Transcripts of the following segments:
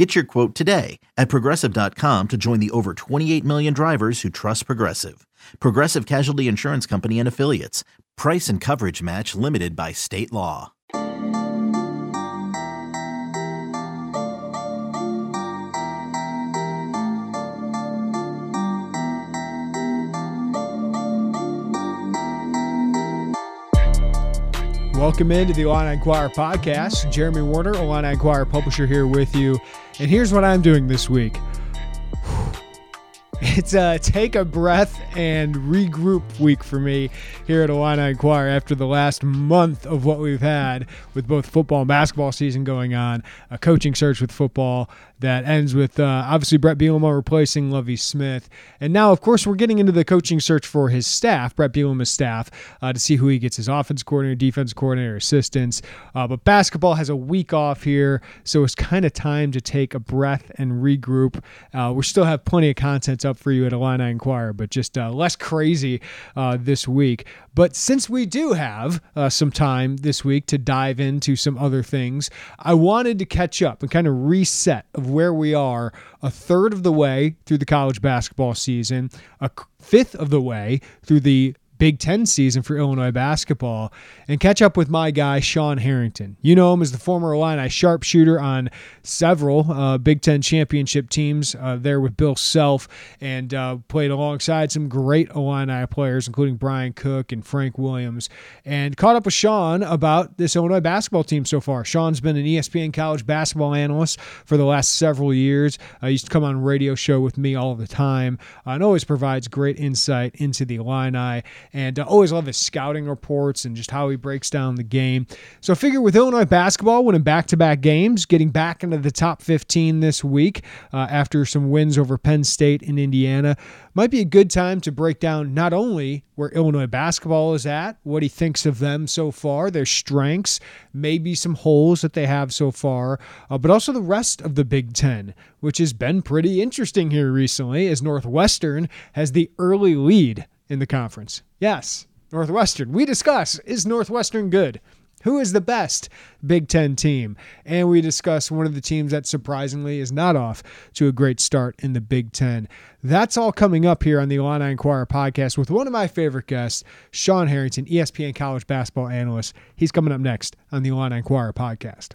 Get your quote today at progressive.com to join the over 28 million drivers who trust Progressive. Progressive Casualty Insurance Company and Affiliates. Price and coverage match limited by state law. Welcome into the Illini Inquirer podcast. Jeremy Werner, Illini Inquirer publisher, here with you. And here's what I'm doing this week. It's a take a breath and regroup week for me here at Illini Inquirer after the last month of what we've had with both football and basketball season going on, a coaching search with football, that ends with uh, obviously Brett Bielema replacing Lovie Smith. And now, of course, we're getting into the coaching search for his staff, Brett Bielema's staff, uh, to see who he gets his offense coordinator, defense coordinator, assistants. Uh, but basketball has a week off here, so it's kind of time to take a breath and regroup. Uh, we still have plenty of content up for you at Illini Inquirer, but just uh, less crazy uh, this week. But since we do have some time this week to dive into some other things, I wanted to catch up and kind of reset of where we are a third of the way through the college basketball season, a fifth of the way through the Big Ten season for Illinois basketball and catch up with my guy, Sean Harrington. You know him as the former Illini sharpshooter on several uh, Big Ten championship teams uh, there with Bill Self and uh, played alongside some great Illini players, including Brian Cook and Frank Williams, and caught up with Sean about this Illinois basketball team so far. Sean's been an ESPN college basketball analyst for the last several years. Uh, he used to come on radio show with me all the time and always provides great insight into the Illini and uh, always love his scouting reports and just how he breaks down the game. So I figure with Illinois basketball winning back-to-back games, getting back into the top 15 this week uh, after some wins over Penn State and Indiana, might be a good time to break down not only where Illinois basketball is at, what he thinks of them so far, their strengths, maybe some holes that they have so far, uh, but also the rest of the Big Ten, which has been pretty interesting here recently as Northwestern has the early lead in the conference. Yes, Northwestern. We discuss is Northwestern good? Who is the best Big Ten team? And we discuss one of the teams that surprisingly is not off to a great start in the Big Ten. That's all coming up here on the Illini Inquirer podcast with one of my favorite guests, Sean Harrington, ESPN college basketball analyst. He's coming up next on the Illini Inquirer podcast.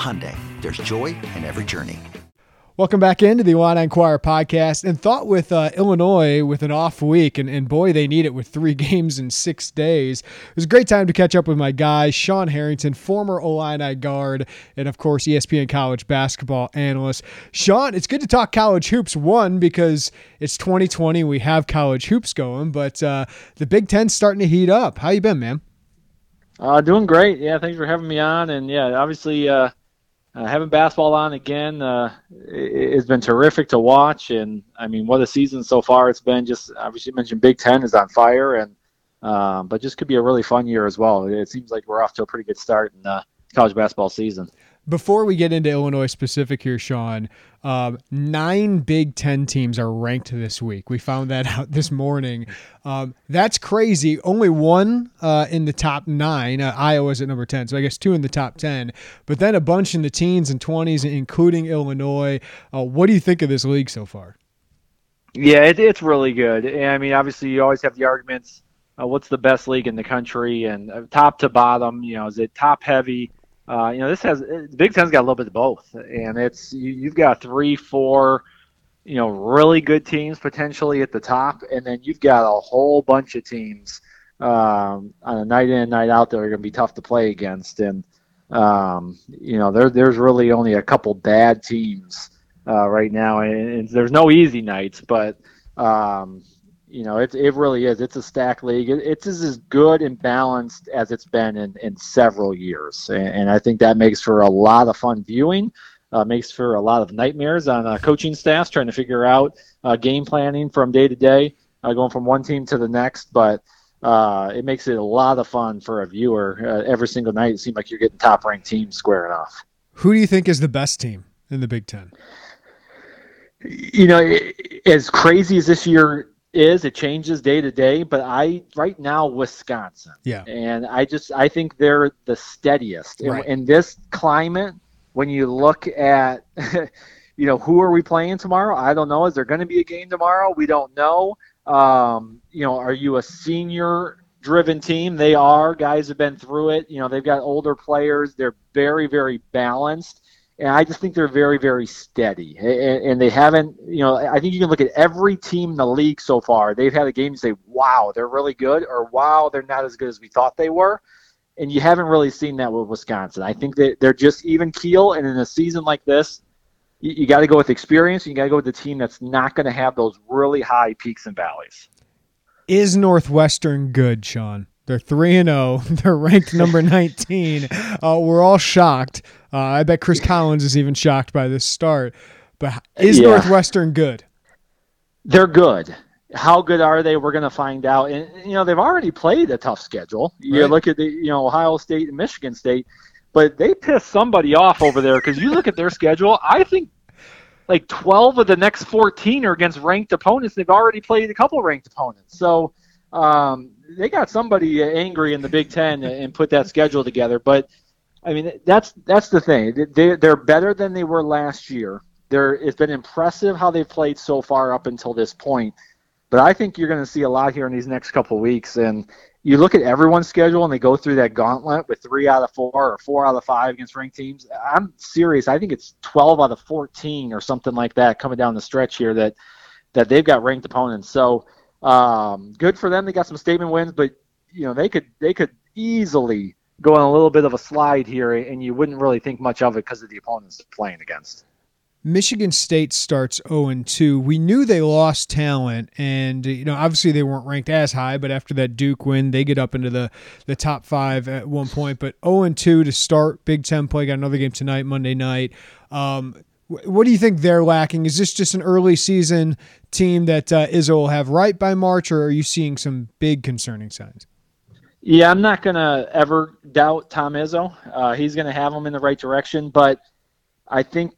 Hyundai, there's joy in every journey. Welcome back into the Illini Inquirer podcast. And thought with uh, Illinois with an off week, and, and boy, they need it with three games in six days. It was a great time to catch up with my guy, Sean Harrington, former Illini guard, and of course, ESPN college basketball analyst. Sean, it's good to talk college hoops. One, because it's 2020, we have college hoops going, but uh, the Big Ten's starting to heat up. How you been, man? Uh, doing great. Yeah, thanks for having me on. And yeah, obviously, uh, uh, having basketball on again uh, it, has been terrific to watch, and I mean, what a season so far it's been. Just obviously, you mentioned Big Ten is on fire, and um, but just could be a really fun year as well. It seems like we're off to a pretty good start in uh, college basketball season. Before we get into Illinois specific here, Sean, um, nine Big Ten teams are ranked this week. We found that out this morning. Um, that's crazy. Only one uh, in the top nine. Uh, Iowa's at number 10, so I guess two in the top 10. But then a bunch in the teens and 20s, including Illinois. Uh, what do you think of this league so far? Yeah, it, it's really good. I mean, obviously, you always have the arguments. Uh, what's the best league in the country? And uh, top to bottom, you know, is it top heavy? Uh, you know, this has Big Ten's got a little bit of both, and it's you, you've got three, four, you know, really good teams potentially at the top, and then you've got a whole bunch of teams um, on a night in, and night out that are going to be tough to play against, and um, you know, there, there's really only a couple bad teams uh, right now, and, and, there's no easy nights, but um, you know, it, it really is. It's a stack league. It, it's as good and balanced as it's been in, in several years. And, and I think that makes for a lot of fun viewing, uh, makes for a lot of nightmares on uh, coaching staffs trying to figure out uh, game planning from day to day, uh, going from one team to the next. But uh, it makes it a lot of fun for a viewer. Uh, every single night, it seems like you're getting top ranked teams squaring off. Who do you think is the best team in the Big Ten? You know, as crazy as this year is it changes day to day but i right now wisconsin. Yeah. And i just i think they're the steadiest. Right. in, in this climate when you look at you know who are we playing tomorrow? I don't know. Is there going to be a game tomorrow? We don't know. Um, you know are you a senior driven team? They are. Guys have been through it. You know they've got older players. They're very very balanced and I just think they're very, very steady. And, and, they haven't, you know, I think you can look at every team in the league so far. They've had a game and say, wow, they're really good, or wow, they're not as good as we thought they were. And you haven't really seen that with Wisconsin. I think that they're just even keel. And in a season like this, you, you got to go with experience. You got to go with the team that's not going to have those really high peaks and valleys. Is Northwestern good, Sean? They're three and zero. Oh. They're ranked number nineteen. Uh, we're all shocked. Uh, I bet Chris Collins is even shocked by this start. But is yeah. Northwestern good? They're good. How good are they? We're going to find out. And you know they've already played a tough schedule. You right. look at the you know Ohio State and Michigan State, but they pissed somebody off over there because you look at their schedule. I think like 12 of the next 14 are against ranked opponents. They've already played a couple ranked opponents. So um, they got somebody angry in the Big Ten and put that schedule together. But I mean, that's that's the thing. They they're better than they were last year. There, it's been impressive how they've played so far up until this point. But I think you're going to see a lot here in these next couple of weeks. And you look at everyone's schedule and they go through that gauntlet with three out of four or four out of five against ranked teams. I'm serious. I think it's 12 out of 14 or something like that coming down the stretch here that that they've got ranked opponents. So um, good for them. They got some statement wins, but you know they could they could easily go on a little bit of a slide here, and you wouldn't really think much of it because of the opponents playing against. Michigan State starts 0 2. We knew they lost talent, and you know obviously they weren't ranked as high. But after that Duke win, they get up into the the top five at one point. But 0 2 to start Big Ten play. Got another game tonight, Monday night. Um, what do you think they're lacking? Is this just an early season team that uh, Izzo will have right by March, or are you seeing some big concerning signs? Yeah, I'm not going to ever doubt Tom Izzo. Uh, he's going to have them in the right direction, but I think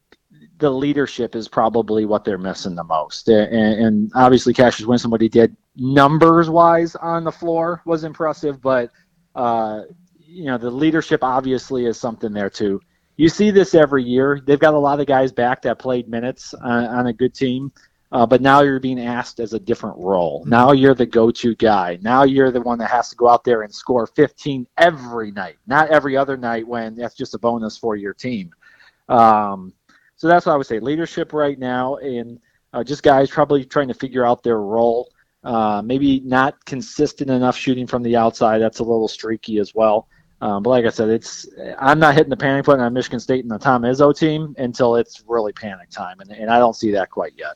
the leadership is probably what they're missing the most. And, and obviously, Cassius Winston, what he did numbers wise on the floor was impressive, but uh, you know the leadership obviously is something there too you see this every year. They've got a lot of guys back that played minutes on, on a good team, uh, but now you're being asked as a different role. Mm-hmm. Now you're the go-to guy. Now you're the one that has to go out there and score 15 every night, not every other night when that's just a bonus for your team. Um, so that's what I would say. Leadership right now, and uh, just guys probably trying to figure out their role. Uh, maybe not consistent enough shooting from the outside. That's a little streaky as well. Um, but like I said, it's I'm not hitting the panic button on Michigan State and the Tom Izzo team until it's really panic time, and, and I don't see that quite yet.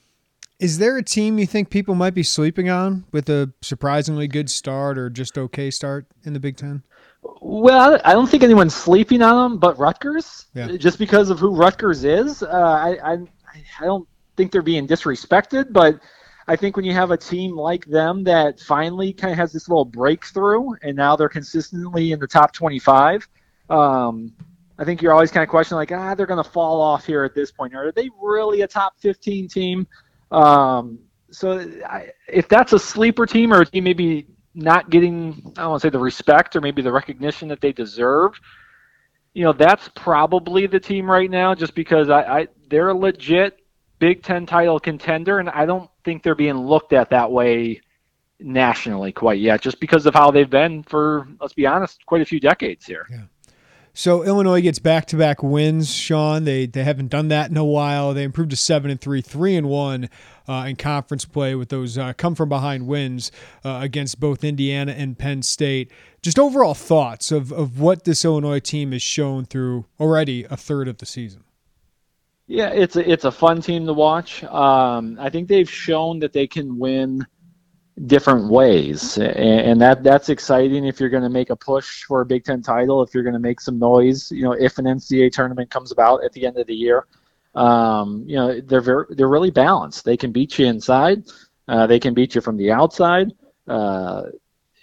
Is there a team you think people might be sleeping on with a surprisingly good start or just okay start in the Big Ten? Well, I don't think anyone's sleeping on them, but Rutgers, yeah. just because of who Rutgers is. Uh, I, I I don't think they're being disrespected, but I think when you have a team like them that finally kind of has this little breakthrough, and now they're consistently in the top 25, um, I think you're always kind of questioning like, ah, they're going to fall off here at this point. Are they really a top 15 team? Um, so I, if that's a sleeper team or a team maybe not getting, I don't want to say the respect or maybe the recognition that they deserve, you know, that's probably the team right now just because I, I they're legit Big Ten title contender, and I don't think they're being looked at that way nationally quite yet, just because of how they've been for, let's be honest, quite a few decades here. Yeah. So Illinois gets back-to-back wins. Sean, they they haven't done that in a while. They improved to seven and three, three and one uh, in conference play with those uh, come from behind wins uh, against both Indiana and Penn State. Just overall thoughts of of what this Illinois team has shown through already a third of the season. Yeah, it's a it's a fun team to watch. Um, I think they've shown that they can win different ways, and that that's exciting. If you're going to make a push for a Big Ten title, if you're going to make some noise, you know, if an NCAA tournament comes about at the end of the year, um, you know, they're very, they're really balanced. They can beat you inside, uh, they can beat you from the outside. Uh,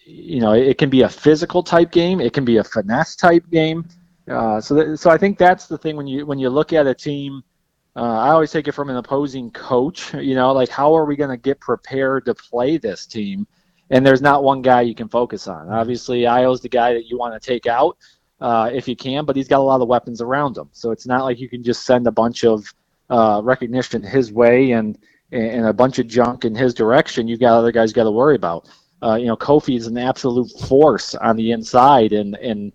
you know, it can be a physical type game, it can be a finesse type game. Uh, so, th- so I think that's the thing when you when you look at a team uh, I always take it from an opposing coach. You know, like how are we going to get prepared to play this team? And there's not one guy you can focus on. Obviously, Ayo's the guy that you want to take out uh, if you can, but he's got a lot of weapons around him. So it's not like you can just send a bunch of uh, recognition his way and and a bunch of junk in his direction. You've got other guys got to worry about. Uh, you know, Kofi is an absolute force on the inside, and and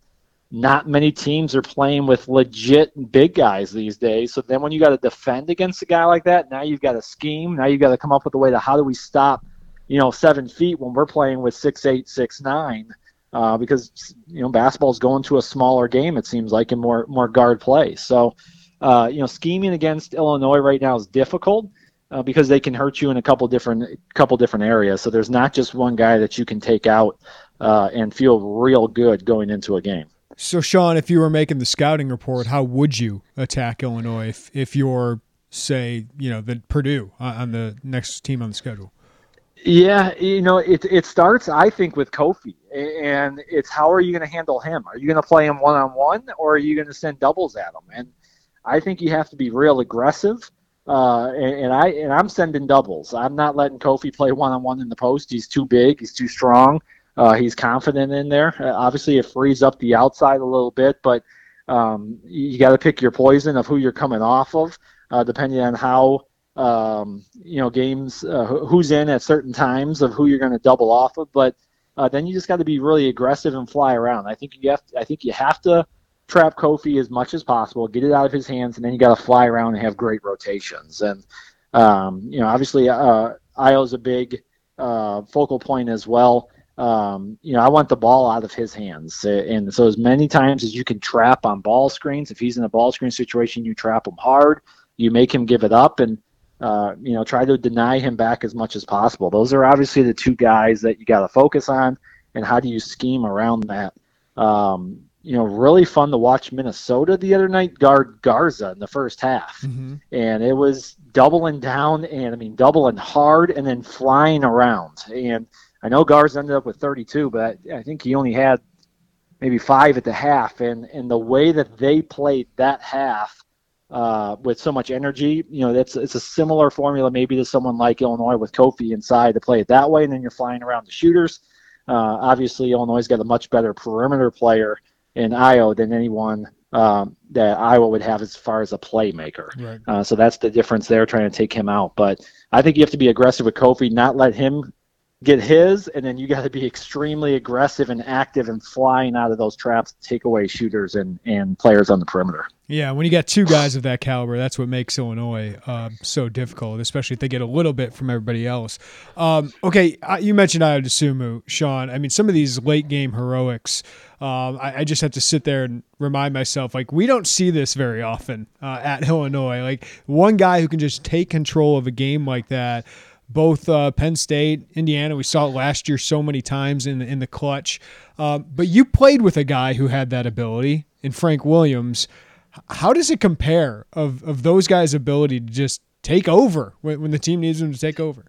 not many teams are playing with legit big guys these days. So then when you got to defend against a guy like that, now you've got a scheme. Now you've got to come up with a way to how do we stop, you know, seven feet when we're playing with six eight, six nine, uh, because you know basketball is going to a smaller game. It seems like in more more guard play. So, uh, you know, scheming against Illinois right now is difficult. Uh, because they can hurt you in a couple different couple different areas. So there's not just one guy that you can take out uh, and feel real good going into a game. So, Sean, if you were making the scouting report, how would you attack Illinois if, if you're, say, you know, the Purdue on the next team on the schedule? Yeah, you know, it it starts, I think, with Kofi, and it's how are you going to handle him? Are you going to play him one on one, or are you going to send doubles at him? And I think you have to be real aggressive. Uh, and, and I and I'm sending doubles. I'm not letting Kofi play one on one in the post. He's too big. He's too strong. Uh, he's confident in there. Uh, obviously, it frees up the outside a little bit, but um, you got to pick your poison of who you're coming off of, uh, depending on how um, you know games, uh, who's in at certain times of who you're going to double off of. But uh, then you just got to be really aggressive and fly around. I think you have. To, I think you have to trap Kofi as much as possible, get it out of his hands, and then you got to fly around and have great rotations. And um, you know, obviously, uh, Ayo's a big uh, focal point as well um, you know, I want the ball out of his hands. And so as many times as you can trap on ball screens, if he's in a ball screen situation, you trap him hard, you make him give it up and, uh, you know, try to deny him back as much as possible. Those are obviously the two guys that you got to focus on. And how do you scheme around that? Um, you know, really fun to watch Minnesota the other night guard Garza in the first half. Mm-hmm. And it was doubling down and I mean, doubling hard and then flying around. And, I know Garza ended up with 32, but I, think he only had maybe five at the half. And, and the way that they played that half uh, with so much energy, you know, that's it's a similar formula maybe to someone like Illinois with Kofi inside to play it that way, and then you're flying around the shooters. Uh, obviously, Illinois got a much better perimeter player in Ayo than anyone um, that Iowa would have as far as a playmaker. Right. Uh, so that's the difference there, trying to take him out. But I think you have to be aggressive with Kofi, not let him get his, and then you got to be extremely aggressive and active and flying out of those traps to take away shooters and, and players on the perimeter. Yeah, when you got two guys of that caliber, that's what makes Illinois uh, so difficult, especially if they get a little bit from everybody else. Um, okay, you mentioned Ayo Dosunmu, Sean. I mean, some of these late game heroics, um, I, I, just have to sit there and remind myself, like, we don't see this very often uh, at Illinois. Like, one guy who can just take control of a game like that both uh, Penn State, Indiana. We saw it last year so many times in the, in the clutch. Uh, but you played with a guy who had that ability in Frank Williams. How does it compare of, of those guys' ability to just take over when, when the team needs them to take over?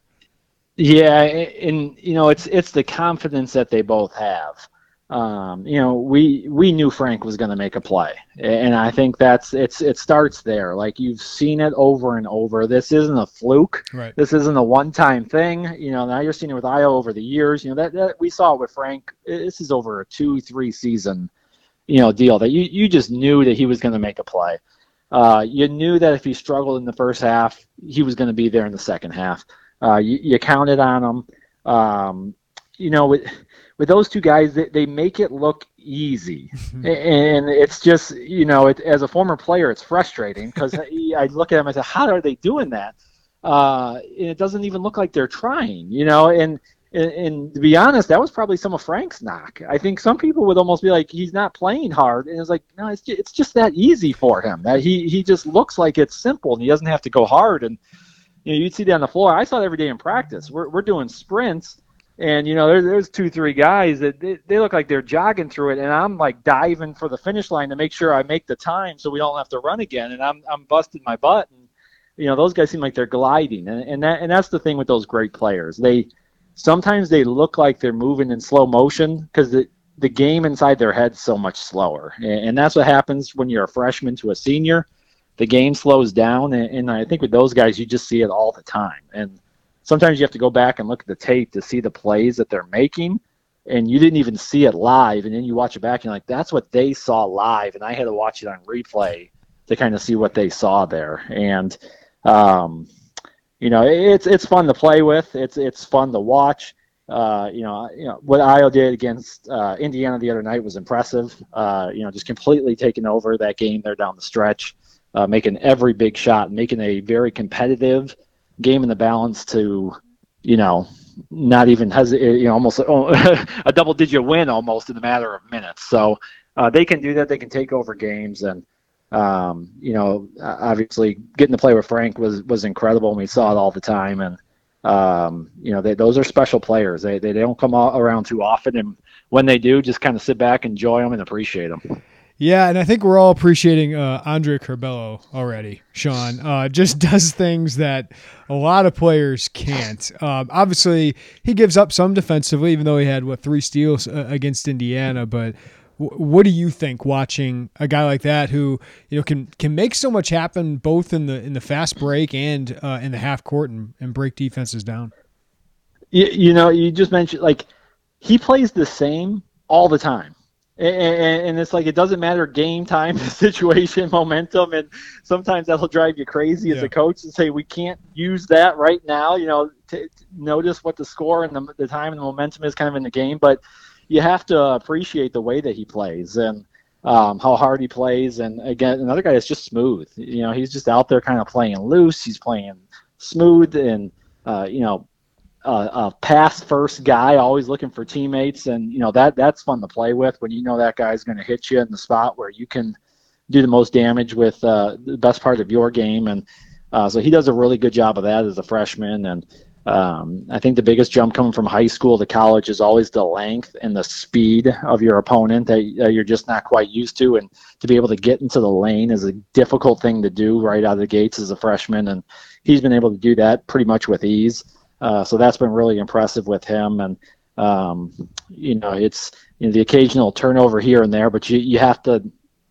Yeah, and you know it's it's the confidence that they both have. Um, you know, we we knew Frank was going to make a play, and I think that's it's it starts there. Like you've seen it over and over. This isn't a fluke. Right. This isn't a one-time thing. You know, now you're seeing it with Ayo over the years. You know that, that we saw it with Frank. This is over a two, three season, you know, deal that you you just knew that he was going to make a play. Uh, you knew that if he struggled in the first half, he was going to be there in the second half. Uh, you, you counted on him. Um, you know, with with those two guys, they, they make it look easy, and it's just you know, it, as a former player, it's frustrating because I look at them and say, how are they doing that? Uh, and it doesn't even look like they're trying, you know, and. And, and, to be honest, that was probably some of Frank's knock. I think some people would almost be like, he's not playing hard, and it's like, no, it's just, it's just that easy for him. That he he just looks like it's simple, and he doesn't have to go hard. And you know, you'd see that on the floor. I saw it every day in practice. We're we're doing sprints, and you know, there, there's two, three guys that they, they look like they're jogging through it, and I'm like diving for the finish line to make sure I make the time, so we don't have to run again. And I'm I'm busting my butt, and you know, those guys seem like they're gliding, and, and that and that's the thing with those great players. They sometimes they look like they're moving in slow motion because the the game inside their head's so much slower, and, and that's what happens when you're a freshman to a senior. The game slows down, and, and I think with those guys, you just see it all the time, and sometimes you have to go back and look at the tape to see the plays that they're making and you didn't even see it live and then you watch it back and you're like that's what they saw live and i had to watch it on replay to kind of see what they saw there and um, you know it's it's fun to play with it's it's fun to watch uh, you know, you know what Ayo did against uh, Indiana the other night was impressive. Uh, you know, just completely taking over that game there down the stretch, uh, making every big shot, making a very competitive game in the balance to, you know, not even has you know almost a double digit win almost in a matter of minutes. So uh, they can do that. They can take over games and. Um, you know, obviously getting to play with Frank was was incredible, and we saw it all the time. And um, you know, they, those are special players. They, they don't come around too often, and when they do, just kind of sit back, enjoy them, and appreciate them. Yeah, and I think we're all appreciating uh, Andre Curbelo already. Sean uh, just does things that a lot of players can't. Um, obviously, he gives up some defensively, even though he had what three steals uh, against Indiana. But w- what do you think watching a guy like that who you know can can make so much happen both in the in the fast break and uh, in the half court and, and break defenses down? You, you know, you just mentioned like he plays the same all the time and, and, it's like it doesn't matter game time, situation, momentum, and sometimes that'll drive you crazy yeah. as a coach and say we can't use that right now. You know, to, to notice what the score and the, the time and the momentum is kind of in the game, but you have to appreciate the way that he plays and um, how hard he plays. And again, another guy that's just smooth. You know, he's just out there kind of playing loose. He's playing smooth and uh, you know a, a pass first guy, always looking for teammates, and you know that that's fun to play with when you know that guy's going to hit you in the spot where you can do the most damage with uh, the best part of your game, and uh, so he does a really good job of that as a freshman. And um, I think the biggest jump coming from high school to college is always the length and the speed of your opponent that uh, you're just not quite used to, and to be able to get into the lane is a difficult thing to do right out of the gates as a freshman, and he's been able to do that pretty much with ease. Uh, so that's been really impressive with him. And um, you know, it's you know, the occasional turnover here and there, but you you have to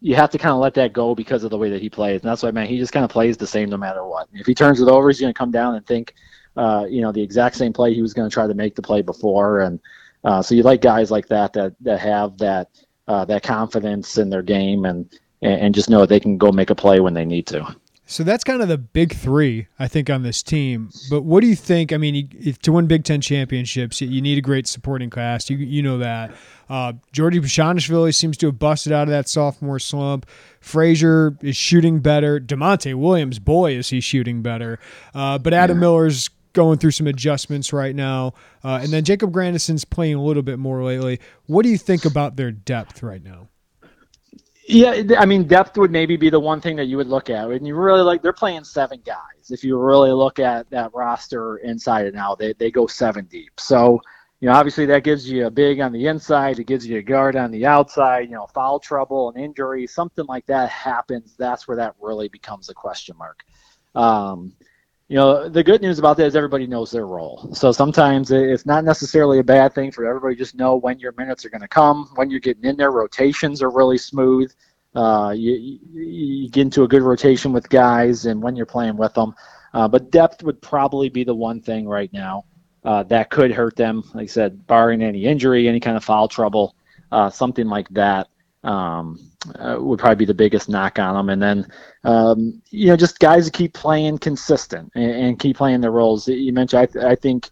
you have to kind of let that go because of the way that he plays. And that's why, man, he just kind of plays the same no matter what. If he turns it over, he's going to come down and think, uh, you know, the exact same play he was going to try to make the play before. And uh, so you like guys like that that that have that uh, that confidence in their game and and just know they can go make a play when they need to. So that's kind of the big three, I think, on this team. But what do you think? I mean, to win Big Ten championships, you need a great supporting cast. You you know that. Uh, Giorgi Bezhanishvili seems to have busted out of that sophomore slump. Frazier is shooting better. Da'Monte Williams, boy, is he shooting better. Uh, but Adam yeah. Miller's going through some adjustments right now. Uh, and then Jacob Grandison's playing a little bit more lately. What do you think about their depth right now? Yeah, I mean, depth would maybe be the one thing that you would look at. And you really like, they're playing seven guys. If you really look at that roster inside and out, they, they go seven deep. So, you know, obviously that gives you a big on the inside, it gives you a guard on the outside, you know, foul trouble, an injury, something like that happens. That's where that really becomes a question mark. Um, you know, the good news about that is everybody knows their role. So sometimes it's not necessarily a bad thing for everybody just know when your minutes are going to come, when you're getting in there. Rotations are really smooth. Uh, you, you get into a good rotation with guys, and when you're playing with them. Uh, but depth would probably be the one thing right now uh, that could hurt them. Like I said, barring any injury, any kind of foul trouble, uh, something like that um, uh, would probably be the biggest knock on them. And then, um, you know, just guys that keep playing consistent and, and keep playing their roles. You mentioned, I, th- I, think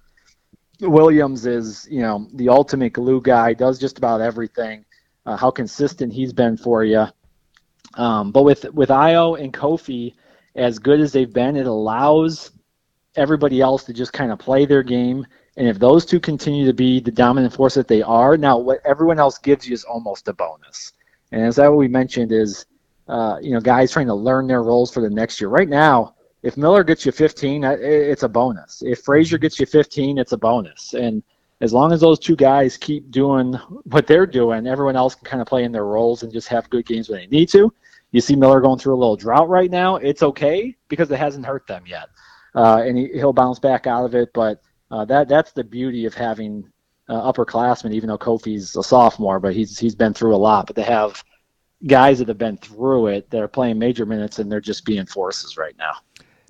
Williams is, you know, the ultimate glue guy, does just about everything. Uh, how consistent he's been for you. Um, but with with Ayo and Kofi, as good as they've been, it allows everybody else to just kind of play their game. And if those two continue to be the dominant force that they are, now what everyone else gives you is almost a bonus. And as that what we mentioned is, uh, you know, guys trying to learn their roles for the next year. Right now, if Miller gets you 15, it's a bonus. If Frazier gets you 15, it's a bonus. And as long as those two guys keep doing what they're doing, everyone else can kind of play in their roles and just have good games when they need to. You see Miller going through a little drought right now. It's okay because it hasn't hurt them yet, uh, and he, will bounce back out of it. But uh, that that's the beauty of having uh, upperclassmen. Even though Kofi's a sophomore, but he's he's been through a lot. But they have guys that have been through it that are playing major minutes, and they're just being forces right now.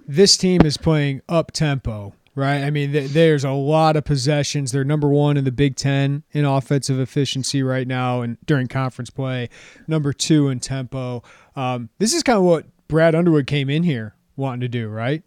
This team is playing up tempo right? I mean, th- there's a lot of possessions. They're number one in the Big Ten in offensive efficiency right now, and during conference play, number two in tempo. Um, this is kind of what Brad Underwood came in here wanting to do, right?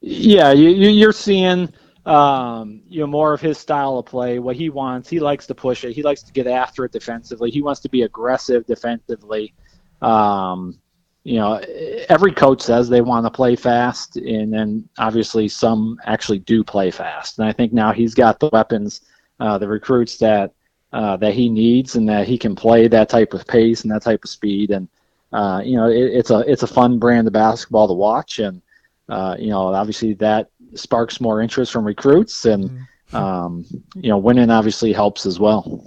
Yeah, you, you're seeing um, you know more of his style of play, what he wants. He likes to push it. He likes to get after it defensively. He wants to be aggressive defensively. Um, you know, every coach says they want to play fast, and then obviously some actually do play fast. And I think now he's got the weapons, uh, the recruits that uh, that he needs, and that he can play that type of pace and that type of speed. And uh, you know, it, it's a it's a fun brand of basketball to watch, and uh, you know, obviously that sparks more interest from recruits, and mm-hmm. um, you know, winning obviously helps as well.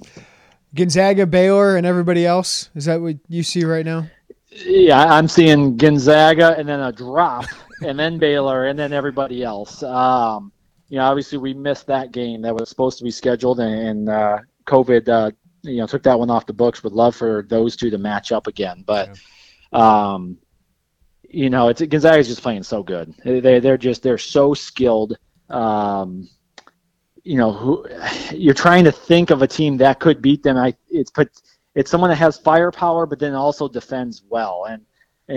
Gonzaga, Baylor, and everybody else. Is that what you see right now? Yeah, I'm seeing Gonzaga and then a drop, and then Baylor, and then everybody else. Um, you know, obviously we missed that game that was supposed to be scheduled, and, uh, COVID, uh, you know, took that one off the books. Would love for those two to match up again, but, yeah. um, you know, it's Gonzaga's just playing so good. They they're just they're so skilled. Um, you know, who you're trying to think of a team that could beat them. I it's put it's someone that has firepower, but then also defends well. And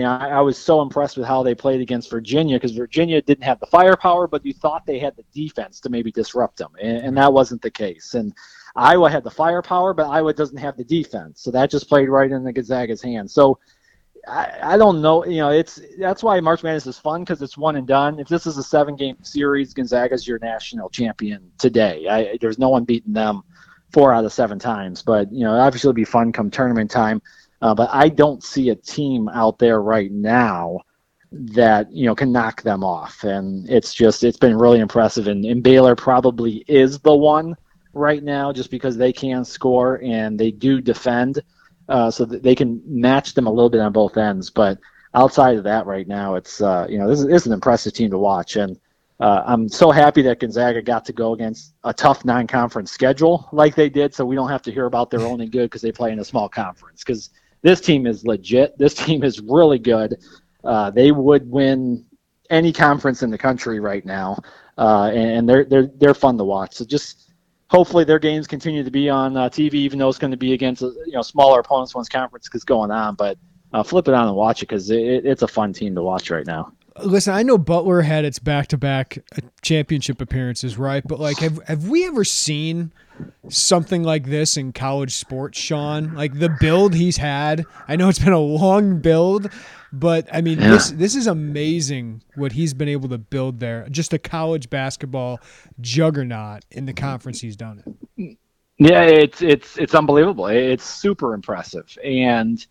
know, I, I was so impressed with how they played against Virginia because Virginia didn't have the firepower, but you thought they had the defense to maybe disrupt them, and, and that wasn't the case. And Iowa had the firepower, but Iowa doesn't have the defense, so that just played right in the Gonzaga's hands. So I, I don't know. You know, it's that's why March Madness is fun because it's one and done. If this is a seven-game series, Gonzaga's your national champion today. I, there's no one beating them four out of seven times. But you know, obviously it'll be fun come tournament time. Uh, but I don't see a team out there right now that you know can knock them off, and it's just it's been really impressive. And, and Baylor probably is the one right now, just because they can score and they do defend, uh, so that they can match them a little bit on both ends. But outside of that, right now, it's uh, you know this is, this is an impressive team to watch, and uh, I'm so happy that Gonzaga got to go against a tough non-conference schedule like they did, so we don't have to hear about their only good because they play in a small conference. Because this team is legit. This team is really good. Uh, they would win any conference in the country right now, uh, and they're they're they're fun to watch. So just hopefully their games continue to be on uh, TV, even though it's going to be against you know smaller opponents once conference is going on. But uh, flip it on and watch it because it, it's a fun team to watch right now. Listen, I know Butler had its back-to-back championship appearances, right? But like, have have we ever seen something like this in college sports, Sean? Like the build he's had. I know it's been a long build, but I mean, yeah. this this is amazing what he's been able to build there. Just a college basketball juggernaut in the conference he's done it. Yeah, it's it's it's unbelievable. It's super impressive, and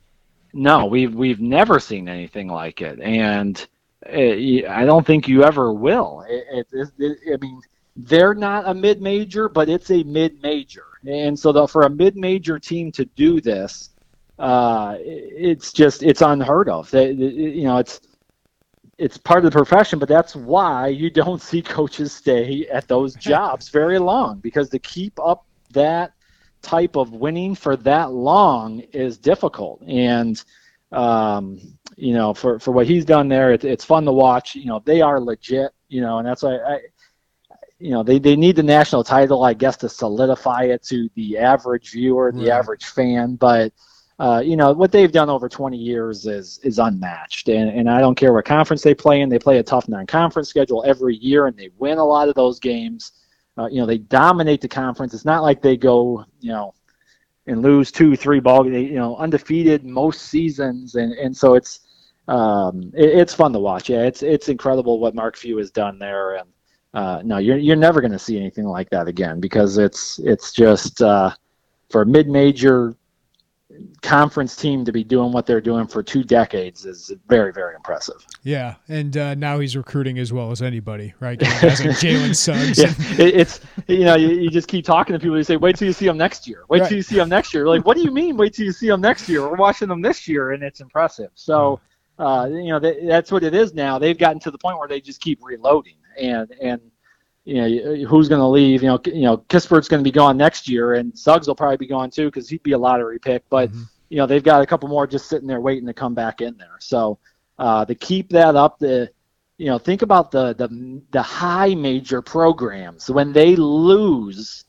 no, we've we've never seen anything like it, and Eh, I don't think you ever will. It, it, it, I mean, they're not a mid-major, but it's a mid-major, and so the, for a mid-major team to do this, uh, it's just it's unheard of. They, you know, it's it's part of the profession, but that's why you don't see coaches stay at those jobs very long because to keep up that type of winning for that long is difficult. And um, you know, for for what he's done there, it, it's fun to watch. You know, they are legit. You know, and that's why I, you know, they, they need the national title, I guess, to solidify it to the average viewer, the average fan. But uh, you know what they've done over 20 years is is unmatched, and and I don't care what conference they play in. They play a tough non-conference schedule every year, and they win a lot of those games. Uh, you know, they dominate the conference. It's not like they go, you know, and lose two, three ball. They, you know, undefeated most seasons, and and so it's um, it, it's fun to watch. Yeah, it's it's incredible what Mark Few has done there, and uh, no, you're you're never going to see anything like that again because it's it's just uh, for a mid-major conference team to be doing what they're doing for two decades is very, very impressive. Yeah, and uh, now he's recruiting as well as anybody, right? Jalen Suggs. yeah, it's you know you, you, just keep talking to people. You say, "Wait till you see him next year. Wait right. till you see him next year." Like, what do you mean? Wait till you see him next year? We're watching them this year, and it's impressive. So, uh, you know, that's what it is now. They've gotten to the point where they just keep reloading, and and you know, who's going to leave? You know, you know, Kispert's going to be gone next year, and Suggs will probably be gone too because he'd be a lottery pick. But mm-hmm. you know, they've got a couple more just sitting there waiting to come back in there. So uh, to keep that up, the you know, think about the the the high major programs when they lose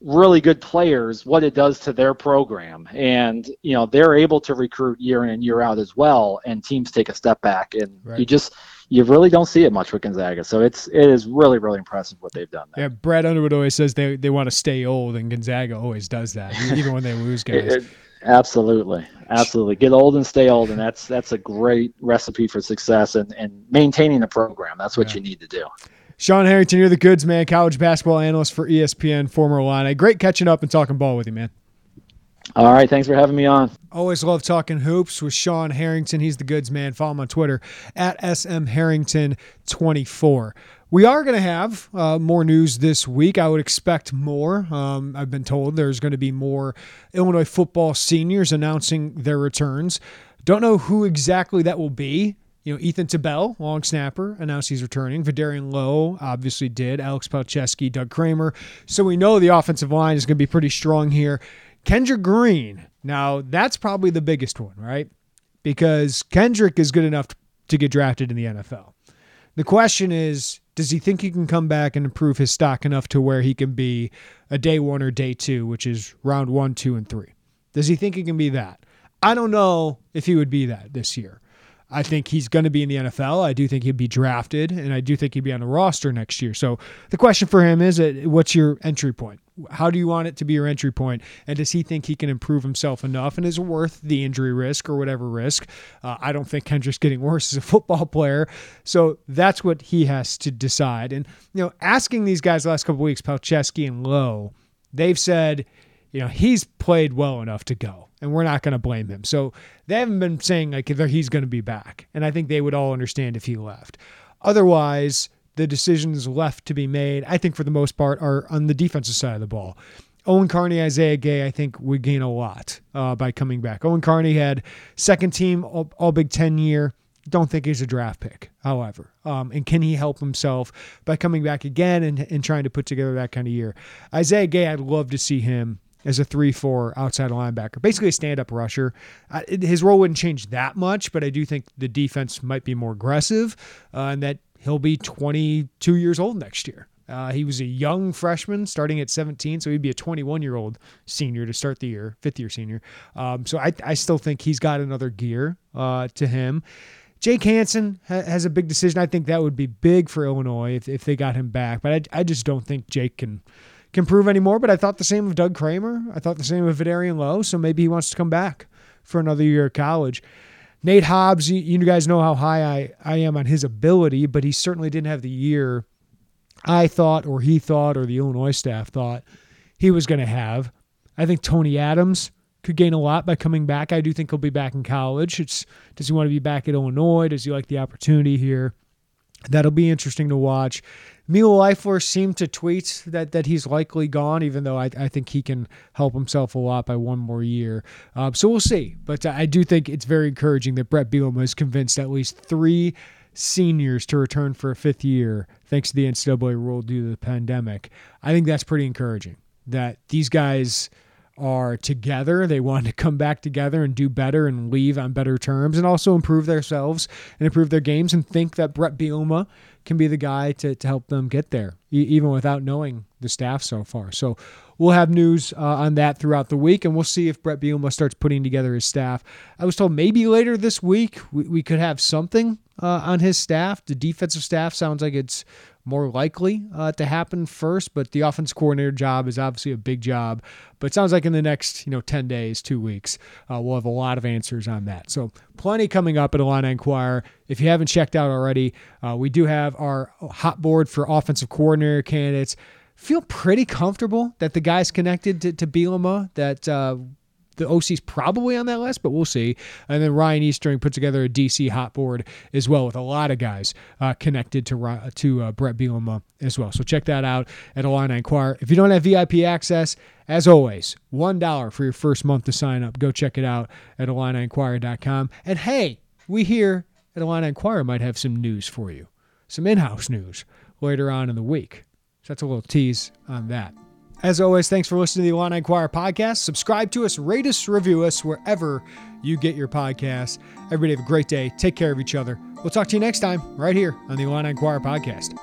really good players, what it does to their program, and you know, they're able to recruit year in and year out as well, and teams take a step back, and right. you just you really don't see it much with Gonzaga. So it's it is really really impressive what they've done. There. Yeah, Brad Underwood always says they they want to stay old, and Gonzaga always does that, even when they lose guys. it, it, absolutely, absolutely. Get old and stay old, and that's that's a great recipe for success and and maintaining the program. That's what yeah. you need to do. Sean Harrington, you're the goods man, college basketball analyst for ESPN, former Illini. Great catching up and talking ball with you, man. All right. Thanks for having me on. Always love talking hoops with Sean Harrington. He's the goods man. Follow him on Twitter at smharrington24. We are going to have uh, more news this week. I would expect more. Um, I've been told there's going to be more Illinois football seniors announcing their returns. Don't know who exactly that will be. You know, Ethan Tabel, long snapper, announced he's returning. Vederian Lowe obviously did. Alex Palczewski, Doug Kramer. So we know the offensive line is going to be pretty strong here. Kendrick Green. Now, that's probably the biggest one, right? Because Kendrick is good enough to get drafted in the NFL. The question is, does he think he can come back and improve his stock enough to where he can be a day one or day two, which is round one, two, and three? Does he think he can be that? I don't know if he would be that this year. I think he's going to be in the NFL. I do think he'd be drafted, and I do think he'd be on the roster next year. So the question for him is, uh, what's your entry point? How do you want it to be your entry point? And does he think he can improve himself enough and is worth the injury risk or whatever risk? Uh, I don't think Kendrick's getting worse as a football player. So that's what he has to decide. And, you know, asking these guys the last couple weeks, Palczewski and Lowe, they've said, you know, he's played well enough to go and we're not going to blame him. So they haven't been saying like he's going to be back. And I think they would all understand if he left. Otherwise, the decisions left to be made, I think for the most part, are on the defensive side of the ball. Owen Carney, Isaiah Gay, I think would gain a lot uh, by coming back. Owen Carney had second team all, all, Big Ten year. Don't think he's a draft pick, however. Um, and can he help himself by coming back again and, and trying to put together that kind of year? Isaiah Gay, I'd love to see him as a 3 4 outside linebacker, basically a stand up rusher. His role wouldn't change that much, but I do think the defense might be more aggressive uh, and that he'll be 22 years old next year. Uh, he was a young freshman starting at 17, so he'd be a 21 year old senior to start the year, fifth year senior. Um, so I, I still think he's got another gear uh, to him. Jake Hansen ha- has a big decision. I think that would be big for Illinois if, if they got him back, but I, I just don't think Jake can can prove anymore. But I thought the same of Doug Kramer. I thought the same of Vederian Lowe. So maybe he wants to come back for another year of college. Nate Hobbs, you, guys know how high I, I am on his ability, but he certainly didn't have the year I thought, or he thought, or the Illinois staff thought he was going to have. I think Tony Adams could gain a lot by coming back. I do think he'll be back in college. It's does he want to be back at Illinois? Does he like the opportunity here? That'll be interesting to watch. Milo Eifler seemed to tweet that that he's likely gone, even though I, I think he can help himself a lot by one more year. Um, so we'll see. But I do think it's very encouraging that Brett Bielema is convinced at least three seniors to return for a fifth year thanks to the NCAA rule due to the pandemic. I think that's pretty encouraging that these guys are together. They want to come back together and do better and leave on better terms and also improve themselves and improve their games and think that Brett Bielema can be the guy to, to help them get there, even without knowing the staff so far. So we'll have news uh, on that throughout the week, and we'll see if Brett Bielema starts putting together his staff. I was told maybe later this week we, we could have something uh, on his staff. The defensive staff sounds like it's more likely uh, to happen first, but the offense coordinator job is obviously a big job. But it sounds like in the next, you know, 10 days, two weeks, uh, we'll have a lot of answers on that. So plenty coming up at Illini Inquirer. If you haven't checked out already, uh, we do have our hot board for offensive coordinator candidates. Feel pretty comfortable that the guys connected to, to Bielema, that uh, the OC's probably on that list, but we'll see. And then Ryan Eastering put together a DC hot board as well with a lot of guys uh, connected to to uh, Bret Bielema as well. So check that out at Illini Inquirer. If you don't have VIP access, as always, $1 for your first month to sign up. Go check it out at IlliniInquirer.com. And hey, we here at Illini Inquirer might have some news for you, some in-house news later on in the week. So that's a little tease on that. As always, thanks for listening to the Illini Inquirer podcast. Subscribe to us, rate us, review us wherever you get your podcasts. Everybody have a great day. Take care of each other. We'll talk to you next time right here on the Illini Inquirer podcast.